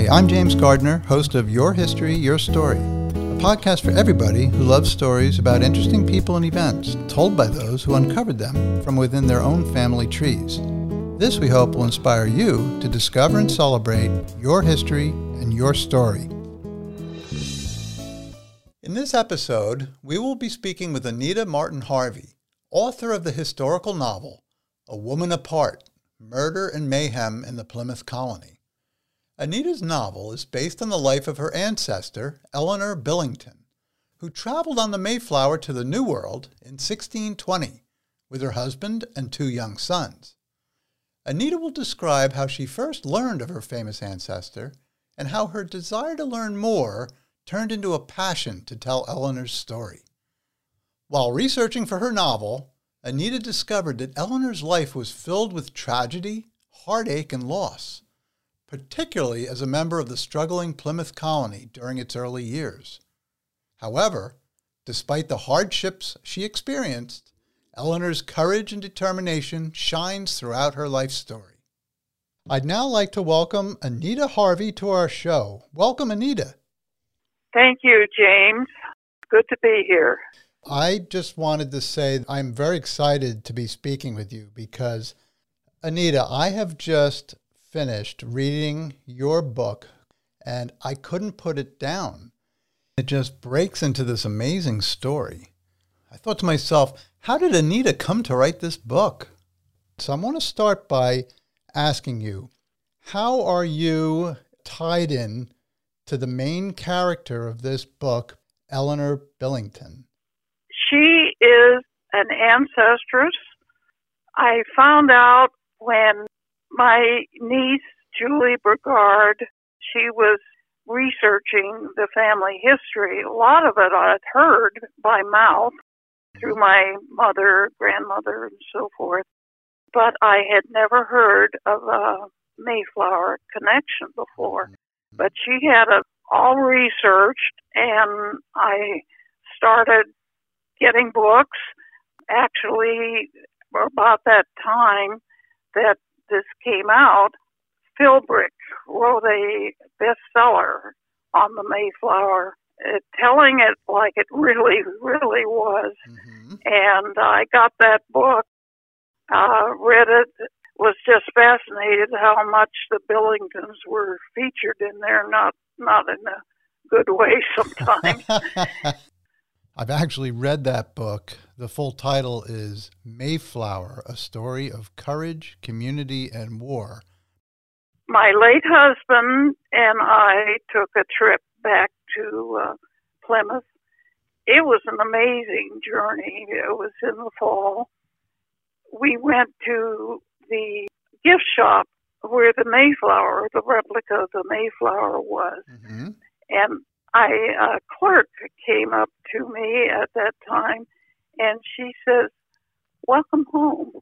Hi, I'm James Gardner, host of Your History, Your Story, a podcast for everybody who loves stories about interesting people and events told by those who uncovered them from within their own family trees. This, we hope, will inspire you to discover and celebrate your history and your story. In this episode, we will be speaking with Anita Martin Harvey, author of the historical novel A Woman Apart Murder and Mayhem in the Plymouth Colony. Anita's novel is based on the life of her ancestor, Eleanor Billington, who traveled on the Mayflower to the New World in 1620 with her husband and two young sons. Anita will describe how she first learned of her famous ancestor and how her desire to learn more turned into a passion to tell Eleanor's story. While researching for her novel, Anita discovered that Eleanor's life was filled with tragedy, heartache, and loss particularly as a member of the struggling Plymouth colony during its early years. However, despite the hardships she experienced, Eleanor's courage and determination shines throughout her life story. I'd now like to welcome Anita Harvey to our show. Welcome, Anita. Thank you, James. Good to be here. I just wanted to say I'm very excited to be speaking with you because, Anita, I have just finished reading your book and I couldn't put it down. It just breaks into this amazing story. I thought to myself, how did Anita come to write this book? So I want to start by asking you, how are you tied in to the main character of this book, Eleanor Billington? She is an ancestress. I found out when my niece, Julie Brigard, she was researching the family history. A lot of it I'd heard by mouth through my mother, grandmother, and so forth, but I had never heard of a Mayflower connection before. Mm-hmm. But she had it all researched, and I started getting books. Actually, about that time that this came out, Philbrick wrote a bestseller on the Mayflower, uh, telling it like it really, really was. Mm-hmm. And I got that book, uh, read it, was just fascinated how much the Billingtons were featured in there, not not in a good way sometimes. I've actually read that book. The full title is Mayflower A Story of Courage, Community, and War. My late husband and I took a trip back to uh, Plymouth. It was an amazing journey. It was in the fall. We went to the gift shop where the Mayflower, the replica of the Mayflower was. Mm-hmm. And I a clerk came up to me at that time, and she says, "Welcome home."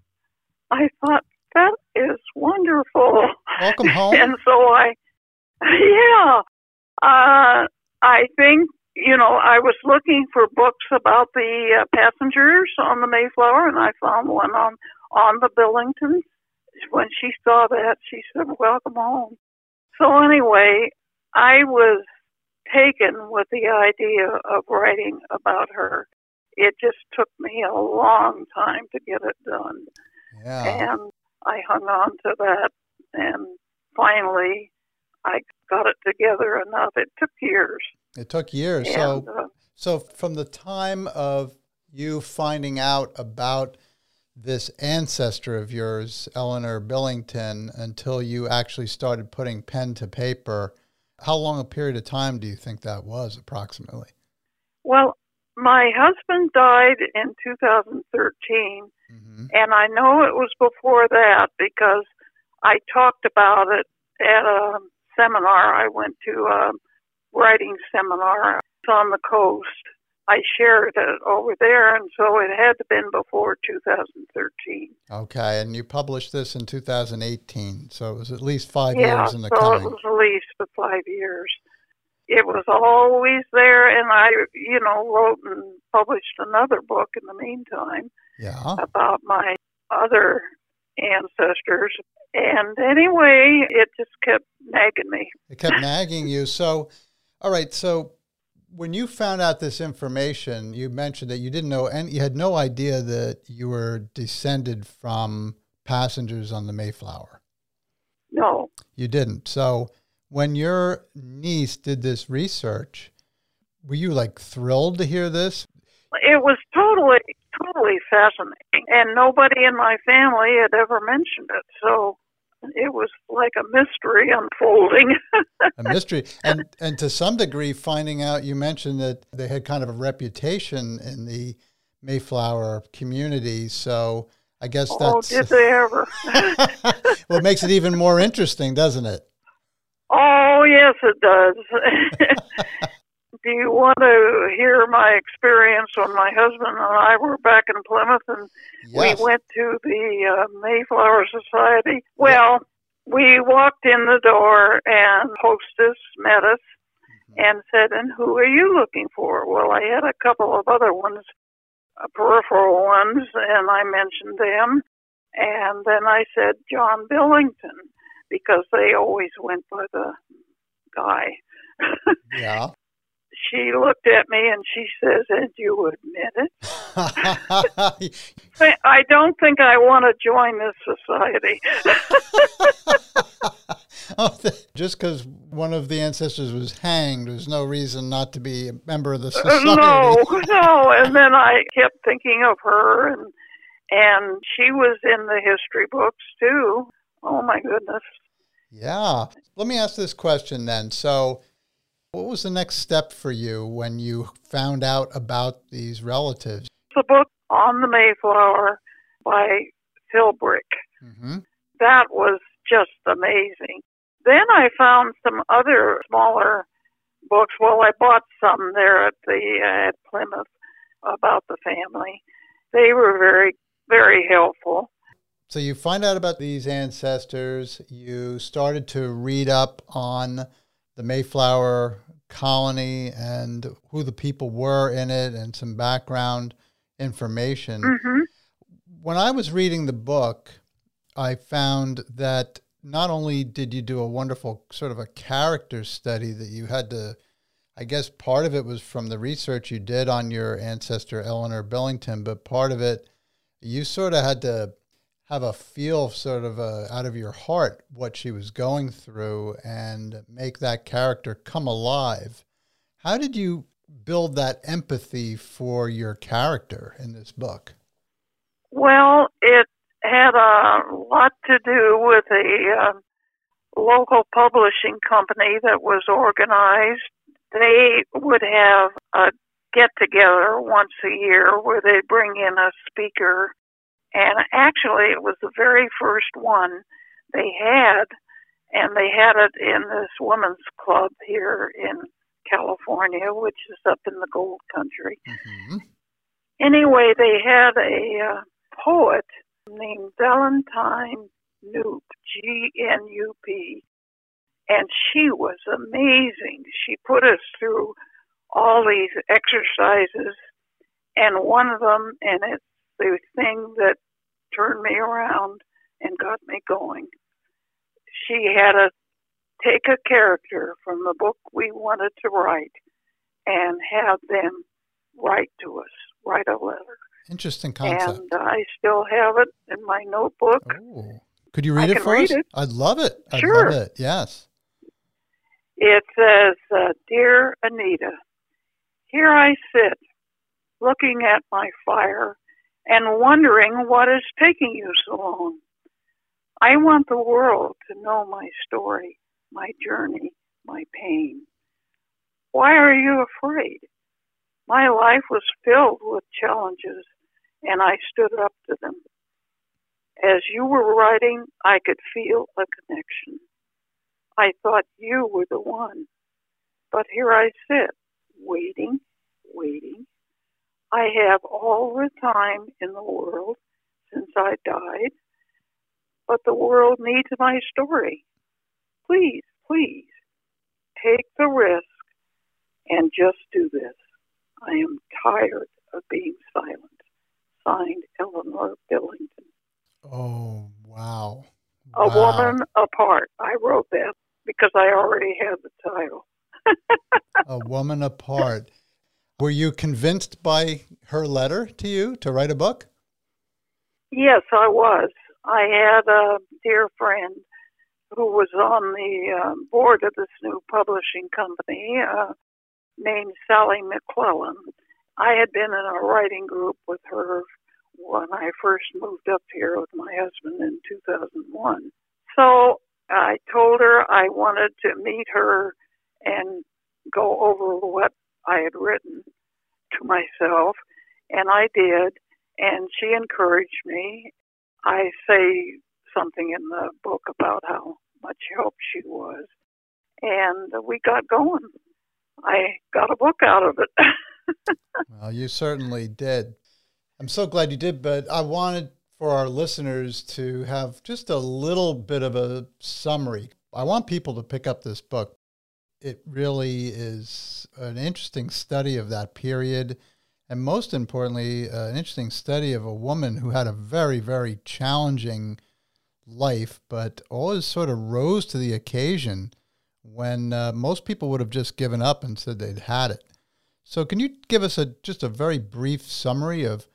I thought that is wonderful. Welcome home. and so I, yeah, uh, I think you know I was looking for books about the uh, passengers on the Mayflower, and I found one on on the Billingtons. When she saw that, she said, "Welcome home." So anyway, I was taken with the idea of writing about her. It just took me a long time to get it done. Yeah. And I hung on to that, and finally, I got it together enough. It took years. It took years. And, so, uh, so from the time of you finding out about this ancestor of yours, Eleanor Billington, until you actually started putting pen to paper, how long a period of time do you think that was approximately? Well, my husband died in 2013, mm-hmm. and I know it was before that because I talked about it at a seminar. I went to a writing seminar on the coast I shared it over there, and so it had to been before 2013. Okay, and you published this in 2018, so it was at least five yeah, years in the so coming. it was at least for five years. It was always there, and I, you know, wrote and published another book in the meantime. Yeah. About my other ancestors. And anyway, it just kept nagging me. It kept nagging you. So, all right. So, when you found out this information, you mentioned that you didn't know, and you had no idea that you were descended from passengers on the Mayflower. No. You didn't. So, when your niece did this research, were you like thrilled to hear this? It was totally, totally fascinating. And nobody in my family had ever mentioned it. So it was like a mystery unfolding. a mystery. And and to some degree finding out you mentioned that they had kind of a reputation in the Mayflower community. So I guess oh, that's did they ever? well, it makes it even more interesting, doesn't it? Oh, yes, it does. Do you want to hear my experience when my husband and I were back in Plymouth and yes. we went to the uh, Mayflower Society? Well, we walked in the door and hostess met us mm-hmm. and said, And who are you looking for? Well, I had a couple of other ones, uh, peripheral ones, and I mentioned them. And then I said, John Billington because they always went by the guy. yeah. She looked at me and she says, "And you admit it?" I don't think I want to join this society. oh, just because one of the ancestors was hanged, there's no reason not to be a member of the uh, society. No, no. And then I kept thinking of her, and and she was in the history books too. Oh my goodness. Yeah. Let me ask this question then. So, what was the next step for you when you found out about these relatives? The book on the Mayflower by Philbrick. Mm-hmm. That was just amazing. Then I found some other smaller books. Well, I bought some there at the uh, at Plymouth about the family. They were very very helpful. So you find out about these ancestors. You started to read up on the Mayflower colony and who the people were in it and some background information. Mm-hmm. When I was reading the book, I found that not only did you do a wonderful sort of a character study that you had to, I guess part of it was from the research you did on your ancestor, Eleanor Billington, but part of it, you sort of had to have a feel sort of uh, out of your heart what she was going through and make that character come alive. How did you build that empathy for your character in this book? Well, it had a lot to do with a uh, local publishing company that was organized. They would have a get together once a year where they bring in a speaker and actually, it was the very first one they had, and they had it in this women's club here in California, which is up in the gold country. Mm-hmm. Anyway, they had a uh, poet named Valentine Gnup, G N U P, and she was amazing. She put us through all these exercises, and one of them, and it's the thing that turned me around and got me going. She had us take a character from the book we wanted to write and have them write to us, write a letter. Interesting concept. And I still have it in my notebook. Oh. Could you read I it for read us? It. I'd love it. I'd sure. love it. Yes. It says, uh, Dear Anita, here I sit, looking at my fire and wondering what is taking you so long. I want the world to know my story, my journey, my pain. Why are you afraid? My life was filled with challenges, and I stood up to them. As you were writing, I could feel a connection. I thought you were the one. But here I sit, waiting, waiting, I have all the time in the world since I died, but the world needs my story. Please, please, take the risk and just do this. I am tired of being silent. Signed, Eleanor Billington. Oh, Wow. A. Woman Apart. I wrote that because I already had the title. a Woman Apart. Were you convinced by her letter to you to write a book? Yes, I was. I had a dear friend who was on the uh, board of this new publishing company uh, named Sally McClellan. I had been in a writing group with her when I first moved up here with my husband in 2001. So I told her I wanted to meet her and go over what I had written to myself, and I did, and she encouraged me. I say something in the book about how much help she was, and we got going. I got a book out of it. well, you certainly did. I'm so glad you did, but I wanted for our listeners to have just a little bit of a summary. I want people to pick up this book. It really is an interesting study of that period. And most importantly, uh, an interesting study of a woman who had a very, very challenging life, but always sort of rose to the occasion when uh, most people would have just given up and said they'd had it. So, can you give us a just a very brief summary of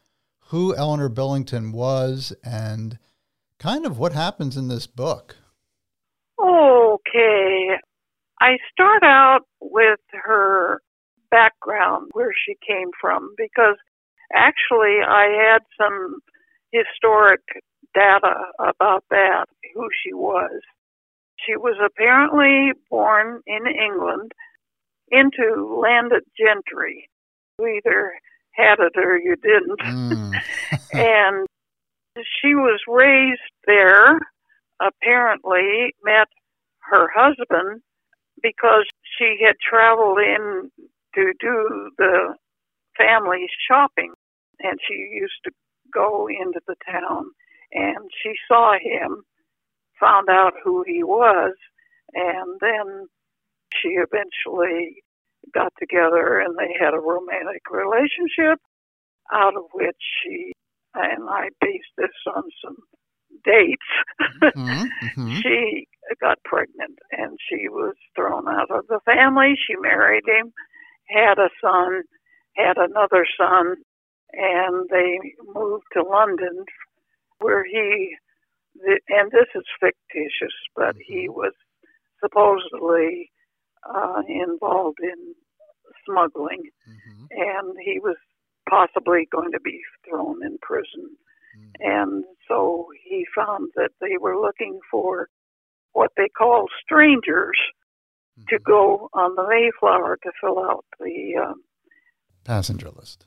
who Eleanor Billington was and kind of what happens in this book? Okay. I start out with her background, where she came from, because actually I had some historic data about that, who she was. She was apparently born in England into landed gentry. You either had it or you didn't. Mm. and she was raised there, apparently, met her husband because she had traveled in to do the family shopping. And she used to go into the town and she saw him, found out who he was, and then she eventually got together and they had a romantic relationship out of which she and I based this on some dates. mm-hmm, mm-hmm. she got pregnant and she was thrown out of the family. She married him, had a son, had another son, and they moved to London where he, and this is fictitious, but he Mm-hmm. was supposedly uh, involved in smuggling, Mm-hmm. and he was possibly going to be thrown in prison. Mm. And so he found that they were looking for what they call strangers to Mhm. go on the Mayflower to fill out the, um, passenger list.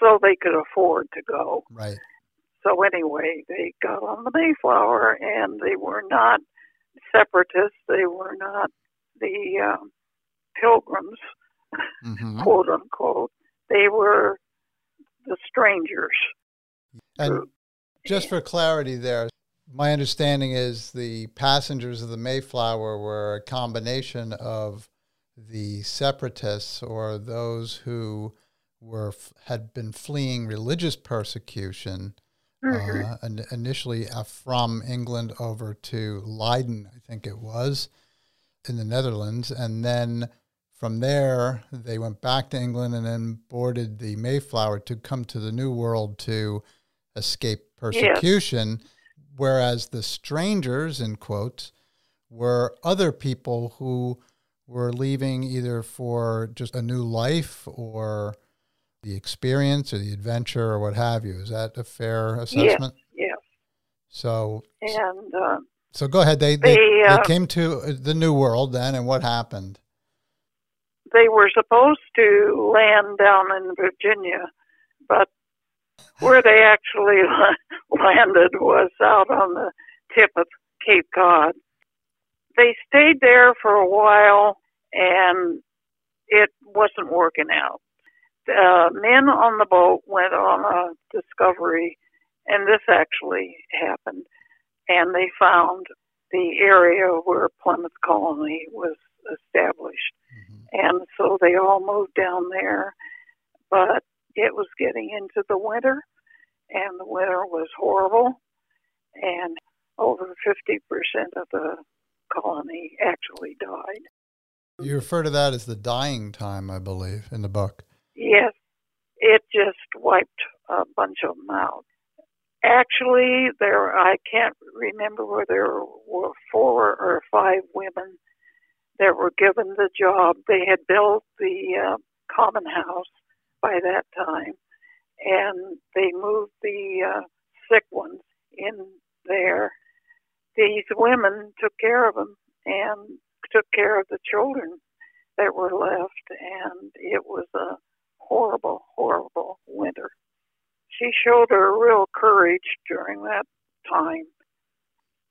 so they could afford to go. Right. So anyway, they got on the Mayflower, and they were not separatists. They were not the um, pilgrims, Mm-hmm. quote unquote. They were the strangers. And just for clarity, there, my understanding is the passengers of the Mayflower were a combination of the separatists or those who were had been fleeing religious persecution Mhm. uh, in- initially uh, from England over to Leiden, I think it was, in the Netherlands, and then from there they went back to England and then boarded the Mayflower to come to the New World to escape persecution. Whereas the strangers, in quotes, were other people who were leaving either for just a new life or the experience or the adventure or what have you. Is that a fair assessment? Yes, So, and uh, so go ahead. They they, They, uh, they came to the New World then, and what happened? they were supposed to land down in Virginia, but where they actually landed was out on the tip of Cape Cod. They stayed there for a while and it wasn't working out. The men on the boat went on a discovery, and this actually happened, and they found the area where Plymouth Colony was established Mhm. and so they all moved down there. But it was getting into the winter, and the winter was horrible. And over 50% of the colony actually died. You refer to that as the dying time, I believe, in the book. Yes, it just wiped a bunch of them out. Actually, there I can't remember whether there were four or five women that were given the job. They had built the uh, common house by that time, and they moved the uh, sick ones in there. These women took care of them and took care of the children that were left, and it was a horrible, horrible winter. She showed her real courage during that time.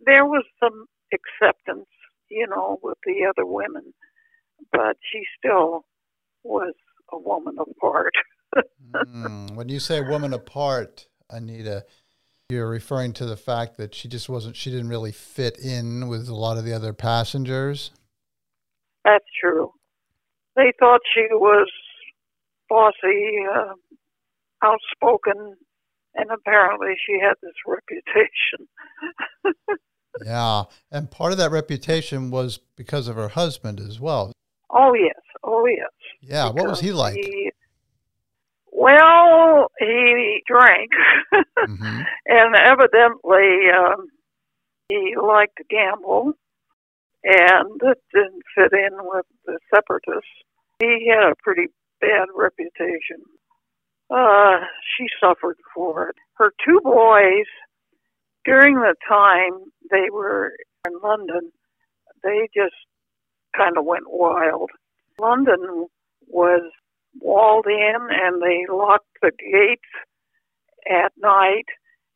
There was some acceptance, you know, with the other women, but she still was a woman apart. mm, when you say woman apart, Anita, you're referring to the fact that she just wasn't, she didn't really fit in with a lot of the other passengers? That's true. They thought she was bossy, uh, outspoken, and apparently she had this reputation. yeah, and part of that reputation was because of her husband as well. Oh yes, oh yes. Yeah, what was he like? He, well, he drank, mm-hmm. and evidently um, he liked to gamble, and it didn't fit in with the separatists. He had a pretty bad reputation. Uh, she suffered for it. Her two boys, during the time they were in London, they just kind of went wild. London was walled in and they locked the gates at night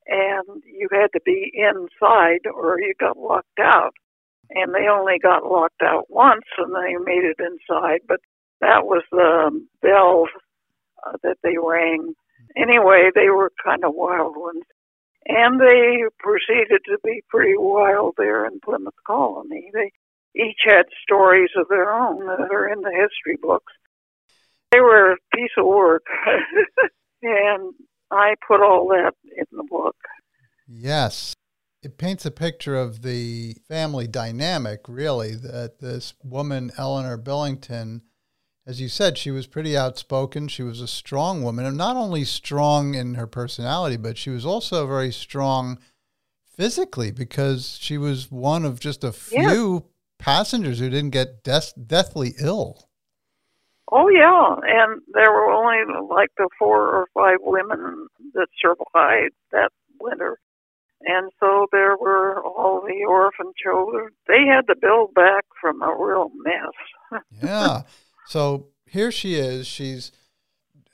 and you had to be inside or you got locked out. And they only got locked out once and they made it inside, but that was the bell uh, that they rang. Anyway, they were kind of wild ones. And they proceeded to be pretty wild there in Plymouth Colony. They each had stories of their own that are in the history books. They were a piece of work, and I put all that in the book. Yes. It paints a picture of the family dynamic, really, that this woman, Eleanor Billington, as you said, she was pretty outspoken. She was a strong woman, and not only strong in her personality, but she was also very strong physically because she was one of just a few yeah. passengers who didn't get death, deathly ill. Oh yeah, and there were only like the four or five women that survived that winter, and so there were all the orphan children. They had to build back from a real mess. yeah. So here she is. She's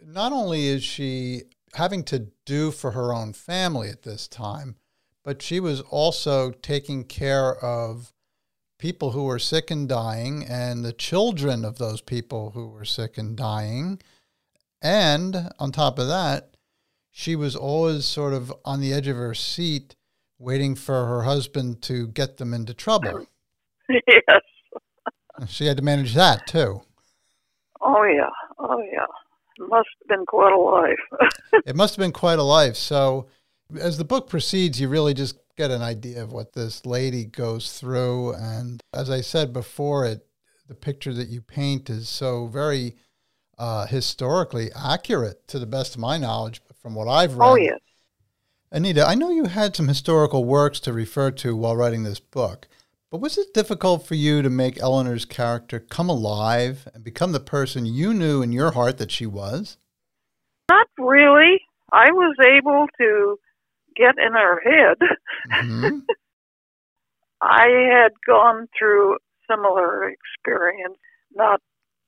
not only is she having to do for her own family at this time, but she was also taking care of people who were sick and dying and the children of those people who were sick and dying. And on top of that, she was always sort of on the edge of her seat, waiting for her husband to get them into trouble. Yes. she had to manage that too. Oh yeah, oh yeah. It must have been quite a life. it must have been quite a life. So, as the book proceeds, you really just get an idea of what this lady goes through. And as I said before, it the picture that you paint is so very uh, historically accurate, to the best of my knowledge, from what I've read. Oh yes. Anita, I know you had some historical works to refer to while writing this book. But was it difficult for you to make Eleanor's character come alive and become the person you knew in your heart that she was? Not really. I was able to get in her head. Mm-hmm. I had gone through similar experience, not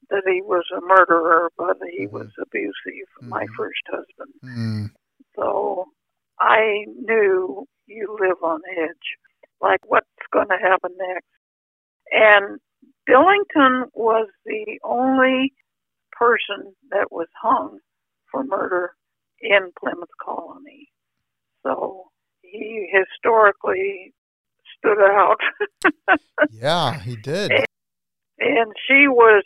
that he was a murderer, but he mm-hmm. was abusive, mm-hmm. my first husband. Mm-hmm. So I knew you live on edge like what's going to happen next. And Billington was the only person that was hung for murder in Plymouth Colony. So he historically stood out. yeah, he did. And, and she was,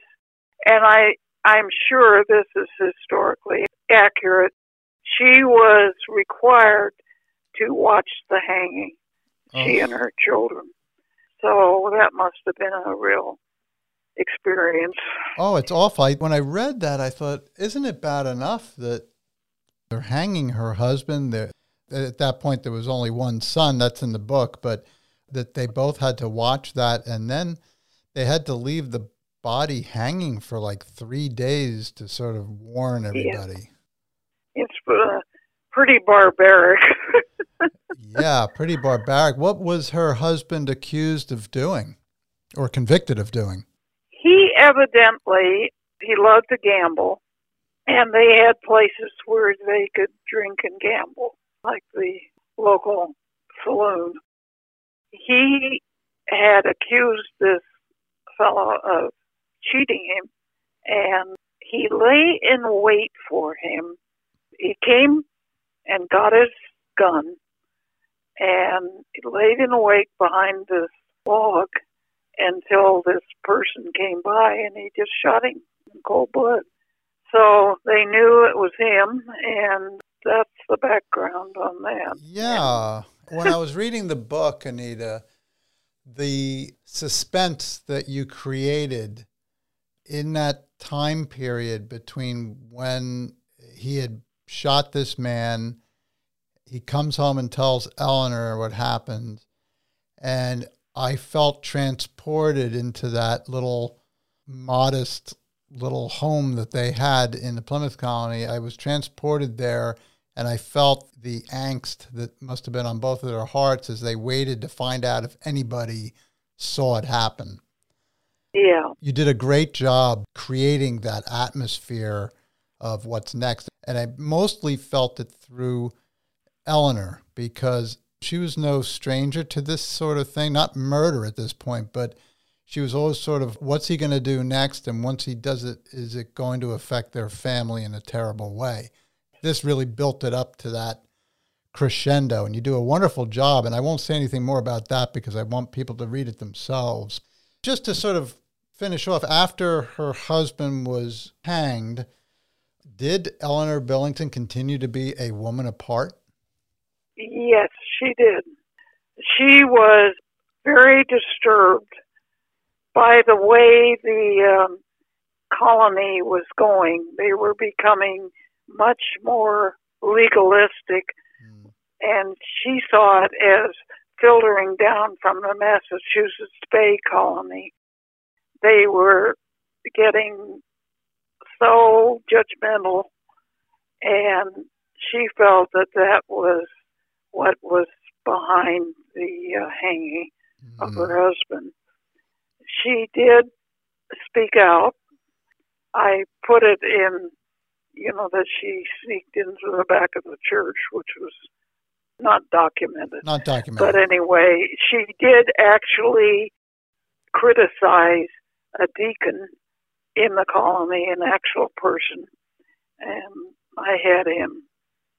and I, I'm sure this is historically accurate. She was required to watch the hanging she Oh. and her children. So that must have been a real experience. Oh, it's awful. I, when I read that, I thought, isn't it bad enough that they're hanging her husband? They're, at that point, there was only one son. That's in the book, but that they both had to watch that, and then they had to leave the body hanging for like three days to sort of warn everybody. It's uh, pretty barbaric. yeah, pretty barbaric. What was her husband accused of doing, or convicted of doing? he evidently he loved to gamble, and they had places where they could drink and gamble, like the local saloon. He had accused this fellow of cheating him, and he lay in wait for him. He came and got his gun, and laid in wait behind this log until this person came by and he just shot him in cold blood. So they knew it was him, and that's the background on that. Yeah. when I was reading the book, Anita, the suspense that you created in that time period between when he had shot this man, he comes home and tells Eleanor what happened, and I felt transported into that little modest little home that they had in the Plymouth colony. I was transported there and I felt the angst that must have been on both of their hearts as they waited to find out if anybody saw it happen. Yeah. You did a great job creating that atmosphere of what's next. And I mostly felt it through Eleanor because she was no stranger to this sort of thing, not murder at this point, but she was always sort of, what's he going to do next? And once he does it, is it going to affect their family in a terrible way? This really built it up to that crescendo, and you do a wonderful job. And I won't say anything more about that because I want people to read it themselves. Just to sort of finish off, after her husband was hanged, did Eleanor Billington continue to be a woman apart? Yes, she did. She was very disturbed by the way the um, colony was going. They were becoming much more legalistic, Mm. and she saw it as filtering down from the Massachusetts Bay colony. They were getting so judgmental, and she felt that that was what was behind the uh, hanging of Mm. her husband. She did speak out. I put it in, you know, that she sneaked into the back of the church, which was not documented. Not documented. But anyway, she did actually criticize a deacon in the colony, an actual person, and I had him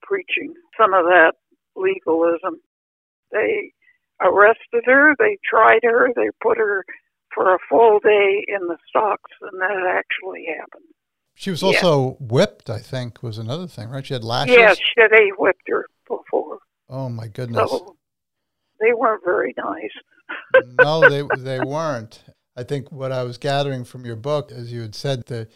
preaching some of that legalism. They arrested her, they tried her, they put her for a full day in the stocks, and that actually happened. She was yeah. also whipped, I think, was another thing, right? She had lashes. Yes, she, they whipped her before, Oh my goodness. so they weren't very nice. no, they they weren't. I think what I was gathering from your book, as you had said, the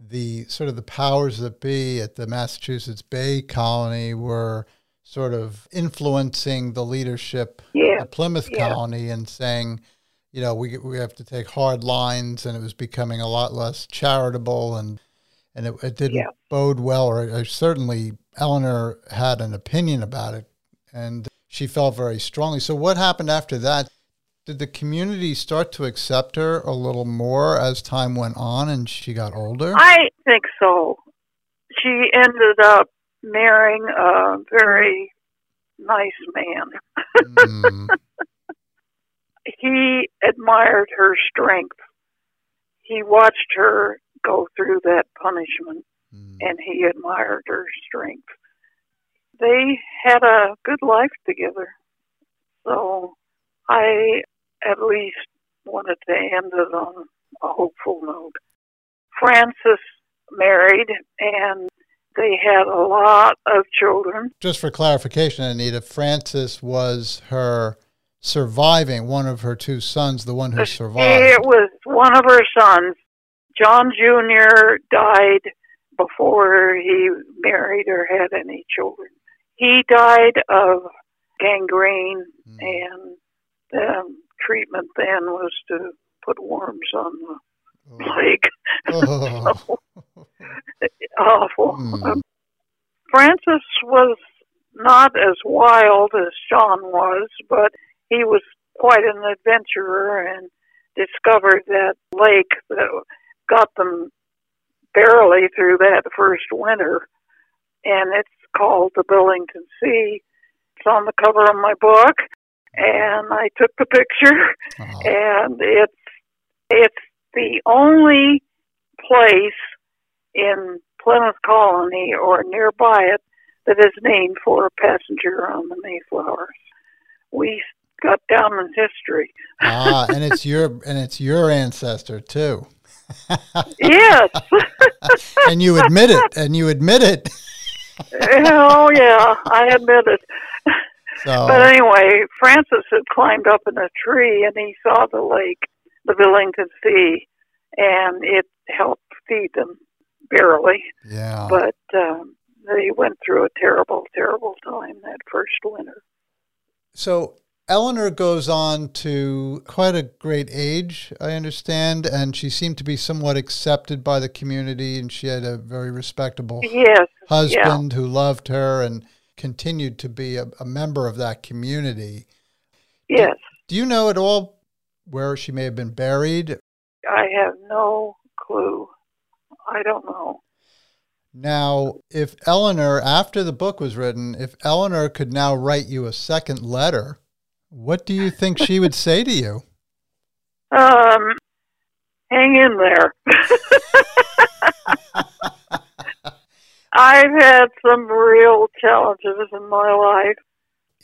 the sort of the powers that be at the Massachusetts Bay Colony were sort of influencing the leadership Yeah, of the Plymouth yeah. Colony and saying, you know, we we have to take hard lines, and it was becoming a lot less charitable, and and it, it didn't Yeah. bode well. Or, or certainly, Eleanor had an opinion about it, and she felt very strongly. So, what happened after that? Did the community start to accept her a little more as time went on and she got older? I think so. She ended up marrying a very nice man. Mm, He admired her strength. He watched her go through that punishment mm. and he admired her strength. They had a good life together. So I at least wanted to end it on a hopeful note. Francis married and they had a lot of children. Just for clarification, Anita, Francis was her surviving one of her two sons, the one who survived. It was one of her sons. John Jr. died before he married or had any children. He died of gangrene, Mm. and the treatment then was to put worms on the leg. Oh. Awful. Hmm. Francis was not as wild as John was, but he was quite an adventurer and discovered that lake that got them barely through that first winter. And it's called the Billington Sea. It's on the cover of my book, and I took the picture, Oh. and it's it's the only place in Plymouth Colony or nearby it that is named for a passenger on the Mayflower. We got down in history. ah, and it's your and it's your ancestor too. Yes. and you admit it, and you admit it. oh yeah, I admit it. So But anyway, Francis had climbed up in a tree and he saw the lake, the Billington Sea, and it helped feed them barely. yeah, But um, they went through a terrible, terrible time that first winter. so Eleanor goes on to quite a great age, I understand, and she seemed to be somewhat accepted by the community, and she had a very respectable Yes. husband who loved her and continued to be a, a member of that community. Yes. Do you know at all where she may have been buried? I have no clue. I don't know. Now, if Eleanor, after the book was written, if Eleanor could now write you a second letter, what do you think she would say to you? Um, hang in there. I've had some real challenges in my life.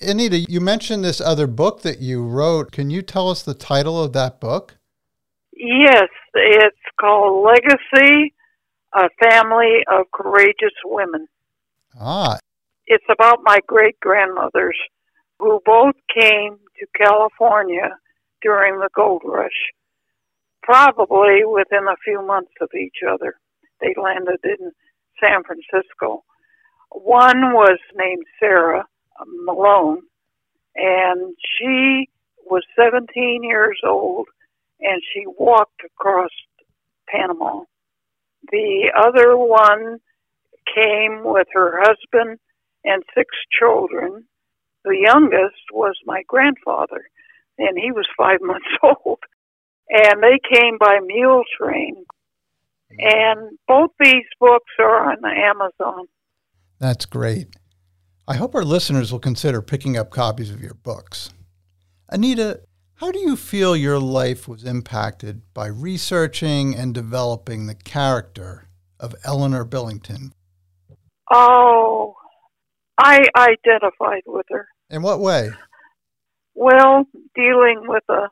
Anita, you mentioned this other book that you wrote. Can you tell us the title of that book? Yes, it's called Legacy, a family of courageous women. Ah, It's about my great grandmothers who both came to California during the gold rush, probably within a few months of each other. They landed in San Francisco. One was named Sarah um, Malone, and she was 17 years old and she walked across Panama. The other one came with her husband and six children. The youngest was my grandfather, and he was five months old. And they came by mule train. And both these books are on Amazon. that's great. I hope our listeners will consider picking up copies of your books. Anita, how do you feel your life was impacted by researching and developing the character of Eleanor Billington? Oh, I identified with her. In what way? Well, dealing with a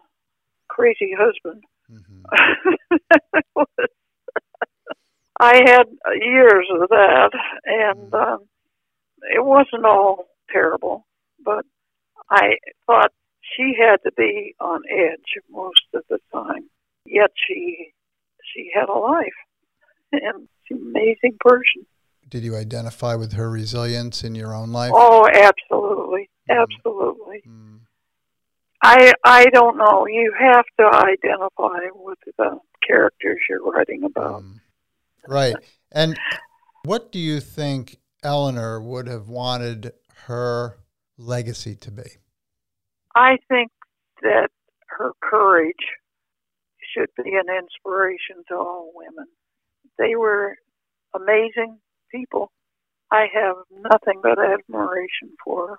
crazy husband. Mhm. I had years of that, and um, it wasn't all terrible, but I thought she had to be on edge most of the time. Yet she she had a life, and she's an amazing person. Did you identify with her resilience in your own life? Oh, absolutely. Absolutely. Mm. I I don't know. You have to identify with the characters you're writing about. Um, right. And what do you think Eleanor would have wanted her legacy to be? I think that her courage should be an inspiration to all women. They were amazing people. I have nothing but admiration for her.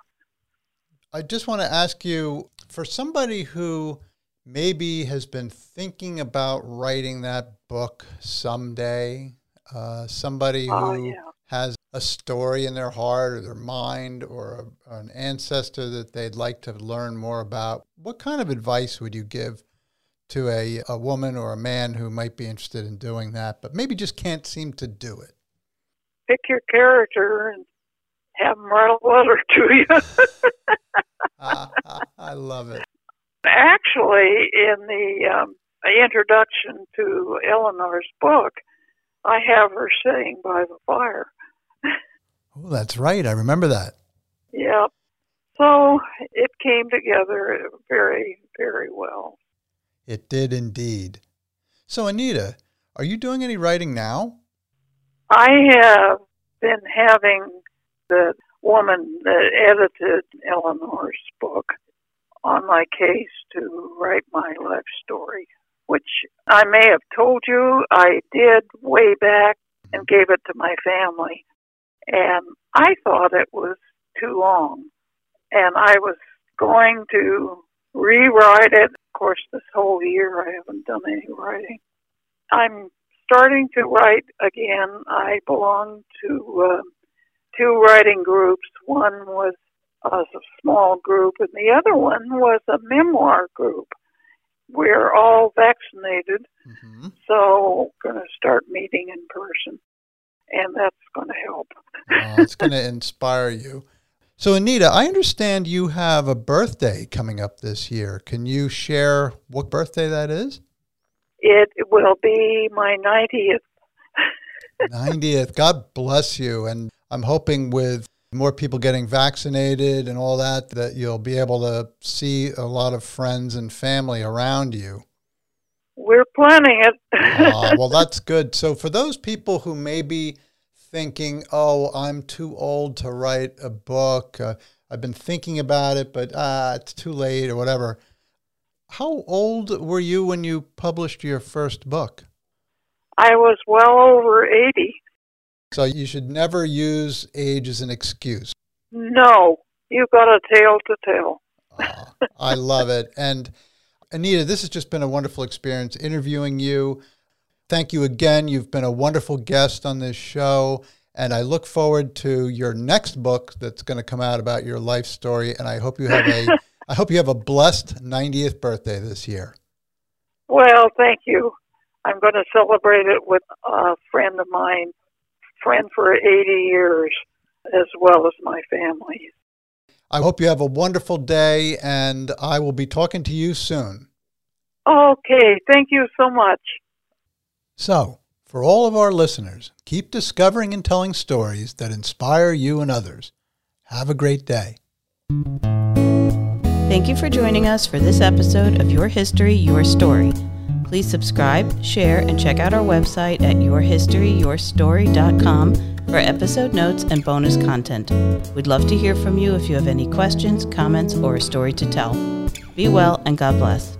I just want to ask you for somebody who maybe has been thinking about writing that book someday, uh, somebody who Oh, yeah. has a story in their heart or their mind or a, an ancestor that they'd like to learn more about, what kind of advice would you give to a, a woman or a man who might be interested in doing that, but maybe just can't seem to do it? Pick your character and have them write a letter to you. I love it. Actually, in the um, introduction to Eleanor's book, I have her sitting by the fire. oh, that's right. I remember that. Yep. So it came together very, very well. It did indeed. So, Anita, are you doing any writing now? I have been having the woman that edited Eleanor's book on my case to write my life story, which I may have told you I did way back and gave it to my family. And I thought it was too long. And I was going to rewrite it. Of course, this whole year I haven't done any writing. I'm starting to write again. I belong to uh, two writing groups. One was a small group, and the other one was a memoir group. We're all vaccinated, mm-hmm. so going to start meeting in person, and that's going to help. oh, it's going to inspire you. So, Anita, I understand you have a birthday coming up this year. Can you share what birthday that is? It will be my 90th. 90th. God bless you. And I'm hoping with more people getting vaccinated and all that, that you'll be able to see a lot of friends and family around you. We're planning it. uh, well, that's good. So, for those people who may be thinking, oh, I'm too old to write a book, uh, I've been thinking about it, but uh, it's too late or whatever. How old were you when you published your first book? I was well over 80. So you should never use age as an excuse. No, you've got a tale to tell. oh, I love it. And Anita, this has just been a wonderful experience interviewing you. Thank you again. You've been a wonderful guest on this show. And I look forward to your next book that's going to come out about your life story. And I hope you have a I hope you have a blessed 90th birthday this year. Well, thank you. I'm going to celebrate it with a friend of mine friend for 80 years, as well as my family. I hope you have a wonderful day, and I will be talking to you soon. Okay, thank you so much. So, for all of our listeners, keep discovering and telling stories that inspire you and others. Have a great day. Thank you for joining us for this episode of Your History, Your Story. Please subscribe, share, and check out our website at yourhistoryyourstory.com for episode notes and bonus content. We'd love to hear from you if you have any questions, comments, or a story to tell. Be well and God bless.